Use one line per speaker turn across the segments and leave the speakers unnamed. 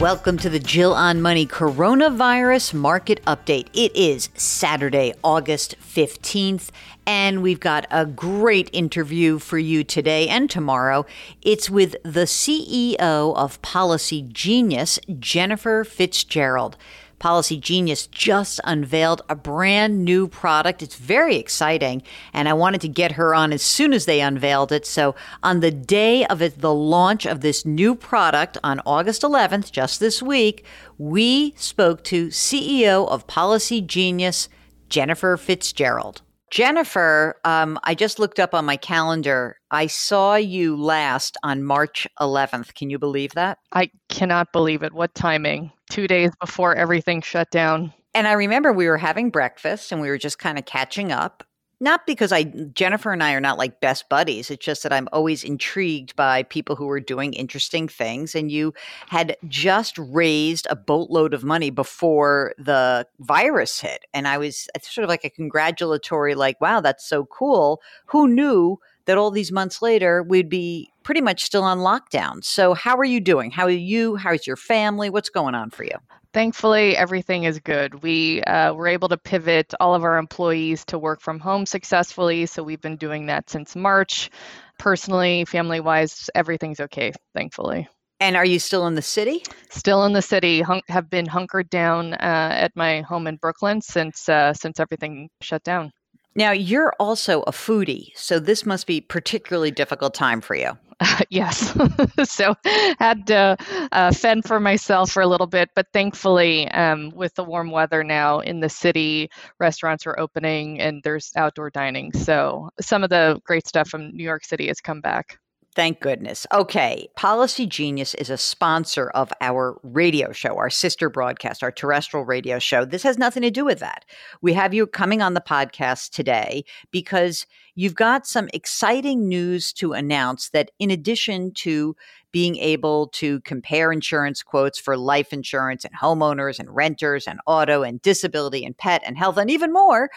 Welcome to the Jill on Money Coronavirus Market Update. It is Saturday, August 15th, and we've got a great interview for you today and tomorrow. It's with the CEO of Policygenius, Jennifer Fitzgerald. Policygenius just unveiled a brand new product. It's very exciting, and I wanted to get her on as soon as they unveiled it. So, on the day of the launch of this new product on August 11th, just this week, we spoke to CEO of Policygenius, Jennifer Fitzgerald. Jennifer, um, I just looked up on my calendar. I saw you last on March 11th. Can you believe that?
I cannot believe it. What timing? Two days before everything shut down.
And I remember we were having breakfast and we were just kind of catching up not because I Jennifer and I are not like best buddies. It's just that I'm always intrigued by people who are doing interesting things. And you had just raised a boatload of money before the virus hit, and I was sort of like a congratulatory, like, "Wow, that's so cool." Who knew that all these months later we'd be pretty much still on lockdown? So, how are you doing? How are you? How's your family? What's going on for you?
Thankfully, everything is good. We uh, were able to pivot all of our employees to work from home successfully. So we've been doing that since March. Personally, family wise, everything's okay, thankfully.
And are you still in the city?
Still in the city. Hun- have been hunkered down uh, at my home in Brooklyn since uh, since everything shut down.
Now you're also a foodie, so this must be particularly difficult time for you.
Uh, yes. so had to uh, fend for myself for a little bit, but thankfully, um, with the warm weather now in the city, restaurants are opening and there's outdoor dining. So some of the great stuff from New York City has come back.
Thank goodness. Okay. Policygenius is a sponsor of our radio show, our sister broadcast, our terrestrial radio show. This has nothing to do with that. We have you coming on the podcast today because you've got some exciting news to announce that, in addition to being able to compare insurance quotes for life insurance and homeowners and renters and auto and disability and pet and health and even more,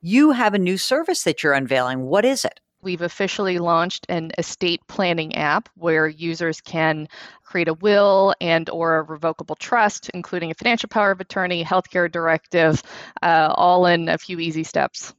you have a new service that you're unveiling. What is it?
We've officially launched an estate planning app where users can create a will and or a revocable trust including a financial power of attorney healthcare directive uh, all in a few easy steps.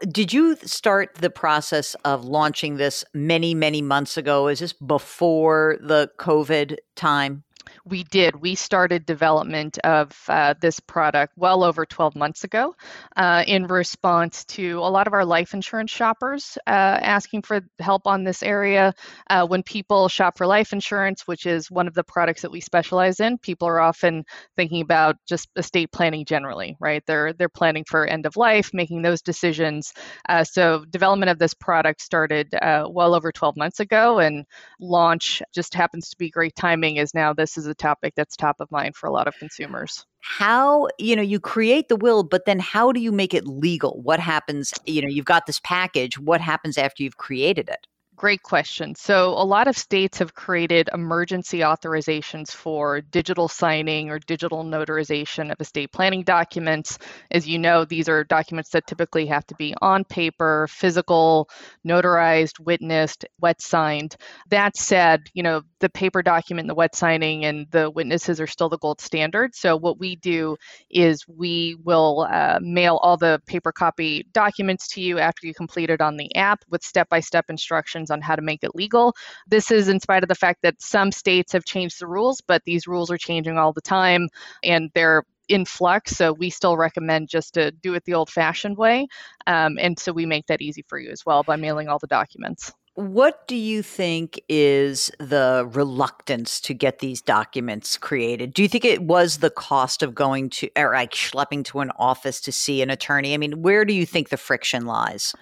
Did you start the process of launching this many many months ago? Is this before the covid time
we did. We started development of uh, this product well over 12 months ago uh, in response to a lot of our life insurance shoppers uh, asking for help on this area. Uh, when people shop for life insurance, which is one of the products that we specialize in, people are often thinking about just estate planning generally, right? They're they're planning for end of life, making those decisions. Uh, so development of this product started uh, well over 12 months ago, and launch just happens to be great timing. Is now this is a topic that's top of mind for a lot of consumers
how you know you create the will but then how do you make it legal what happens you know you've got this package what happens after you've created it
Great question. So, a lot of states have created emergency authorizations for digital signing or digital notarization of estate planning documents. As you know, these are documents that typically have to be on paper, physical, notarized, witnessed, wet signed. That said, you know, the paper document, the wet signing, and the witnesses are still the gold standard. So, what we do is we will uh, mail all the paper copy documents to you after you complete it on the app with step by step instructions on how to make it legal. This is in spite of the fact that some states have changed the rules, but these rules are changing all the time and they're in flux. So we still recommend just to do it the old fashioned way. Um, and so we make that easy for you as well by mailing all the documents.
What do you think is the reluctance to get these documents created? Do you think it was the cost of going to or like schlepping to an office to see an attorney? I mean, where do you think the friction lies?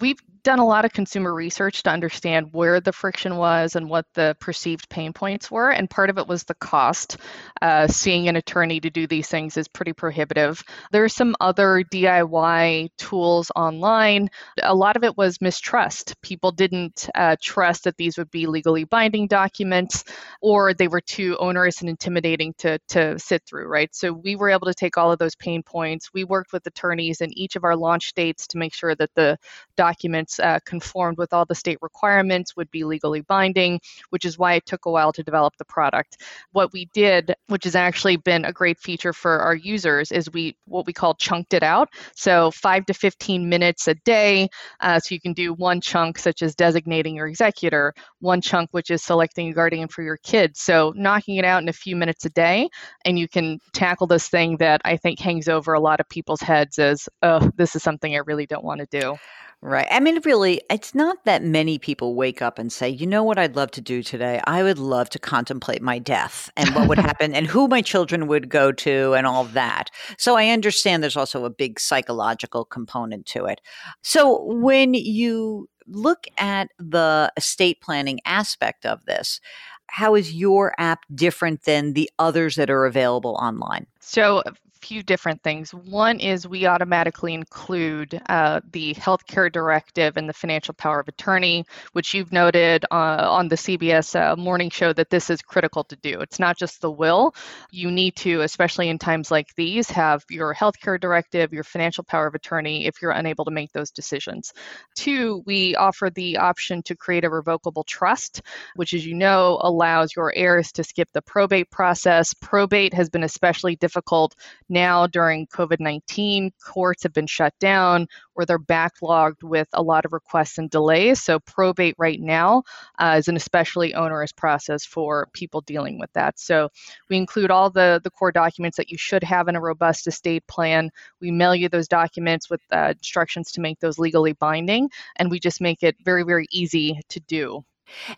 We've done a lot of consumer research to understand where the friction was and what the perceived pain points were. And part of it was the cost. Uh, seeing an attorney to do these things is pretty prohibitive. There are some other DIY tools online. A lot of it was mistrust. People didn't uh, trust that these would be legally binding documents or they were too onerous and intimidating to, to sit through, right? So we were able to take all of those pain points. We worked with attorneys in each of our launch states to make sure that the documents uh, conformed with all the state requirements, would be legally binding, which is why it took a while to develop the product. What we did, which has actually been a great feature for our users, is we what we call chunked it out. So five to 15 minutes a day. Uh, so you can do one chunk, such as designating your executor, one chunk, which is selecting a guardian for your kids. So knocking it out in a few minutes a day, and you can tackle this thing that I think hangs over a lot of people's heads as, oh, this is something I really don't want to do.
Right. I mean, really, it's not that many people wake up and say, you know what I'd love to do today? I would love to contemplate my death and what would happen and who my children would go to and all that. So I understand there's also a big psychological component to it. So when you look at the estate planning aspect of this, how is your app different than the others that are available online?
So, few different things. One is we automatically include uh, the healthcare directive and the financial power of attorney, which you've noted uh, on the CBS uh, morning show that this is critical to do. It's not just the will. You need to, especially in times like these, have your healthcare directive, your financial power of attorney if you're unable to make those decisions. Two, we offer the option to create a revocable trust, which, as you know, allows your heirs to skip the probate process. Probate has been especially difficult now during COVID 19, courts have been shut down or they're backlogged with a lot of requests and delays. So, probate right now uh, is an especially onerous process for people dealing with that. So, we include all the, the core documents that you should have in a robust estate plan. We mail you those documents with uh, instructions to make those legally binding, and we just make it very, very easy to do.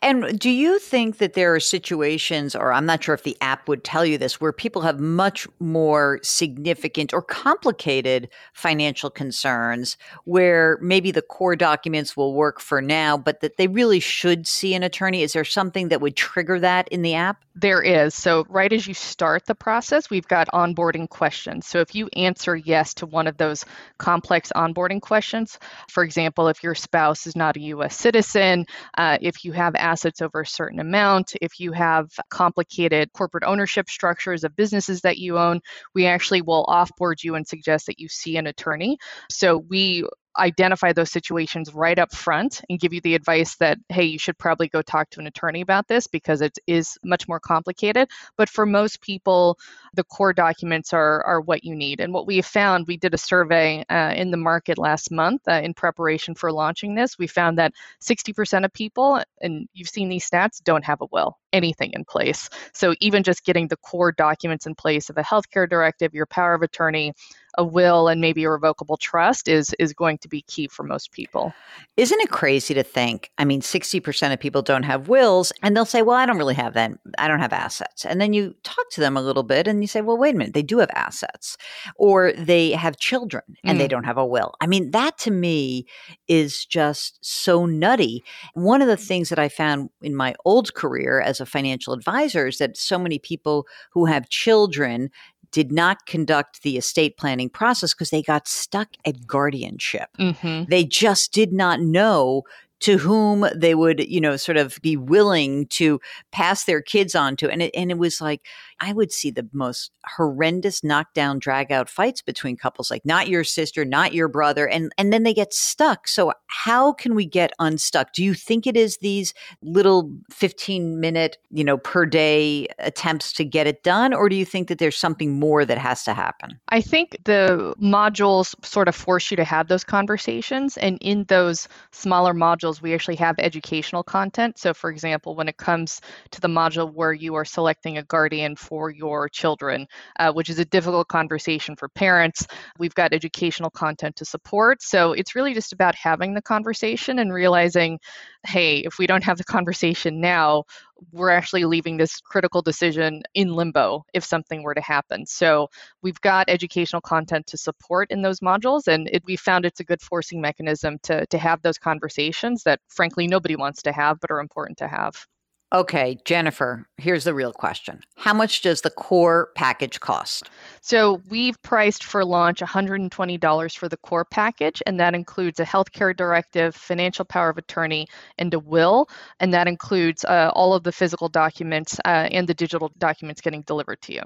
And do you think that there are situations, or I'm not sure if the app would tell you this, where people have much more significant or complicated financial concerns where maybe the core documents will work for now, but that they really should see an attorney? Is there something that would trigger that in the app?
There is. So, right as you start the process, we've got onboarding questions. So, if you answer yes to one of those complex onboarding questions, for example, if your spouse is not a US citizen, uh, if you have assets over a certain amount, if you have complicated corporate ownership structures of businesses that you own, we actually will offboard you and suggest that you see an attorney. So we identify those situations right up front and give you the advice that, hey, you should probably go talk to an attorney about this because it is much more complicated. But for most people, the core documents are, are what you need. And what we found, we did a survey uh, in the market last month uh, in preparation for launching this. We found that 60% of people, and you've seen these stats, don't have a will, anything in place. So even just getting the core documents in place of a healthcare directive, your power of attorney, a will and maybe a revocable trust is is going to be key for most people.
Isn't it crazy to think? I mean, 60% of people don't have wills and they'll say, "Well, I don't really have that. I don't have assets." And then you talk to them a little bit and you say, "Well, wait a minute, they do have assets." Or they have children and mm. they don't have a will. I mean, that to me is just so nutty. One of the things that I found in my old career as a financial advisor is that so many people who have children did not conduct the estate planning process because they got stuck at guardianship. Mm-hmm. They just did not know to whom they would, you know, sort of be willing to pass their kids on to. And it, and it was like, I would see the most horrendous knockdown, drag out fights between couples, like not your sister, not your brother. And, and then they get stuck. So how can we get unstuck? Do you think it is these little 15 minute, you know, per day attempts to get it done? Or do you think that there's something more that has to happen?
I think the modules sort of force you to have those conversations. And in those smaller modules, modules, we actually have educational content. So, for example, when it comes to the module where you are selecting a guardian for your children, uh, which is a difficult conversation for parents. We've got educational content to support. So it's really just about having the conversation and realizing, hey, if we don't have the conversation now, we're actually leaving this critical decision in limbo if something were to happen. So we've got educational content to support in those modules, and it, we found it's a good forcing mechanism to, to have those conversations that, frankly, nobody wants to have but are important to have.
Okay, Jennifer, here's the real question. How much does the core package cost?
So we've priced for launch $120 for the core package, and that includes a healthcare directive, financial power of attorney, and a will. And that includes uh, all of the physical documents uh, and the digital documents getting delivered to you.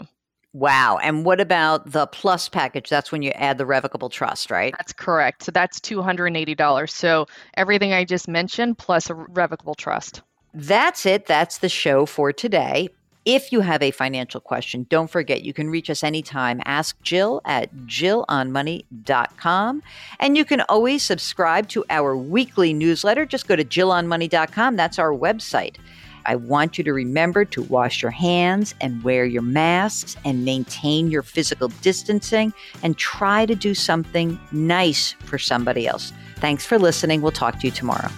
Wow. And what about the plus package? That's when you add the revocable trust, right?
That's correct. So that's $280. So everything I just mentioned plus a revocable trust.
That's it. That's the show for today. If you have a financial question, don't forget you can reach us anytime. Ask Jill at jillonmoney.com. And you can always subscribe to our weekly newsletter. Just go to jillonmoney.com. That's our website. I want you to remember to wash your hands and wear your masks and maintain your physical distancing and try to do something nice for somebody else. Thanks for listening. We'll talk to you tomorrow.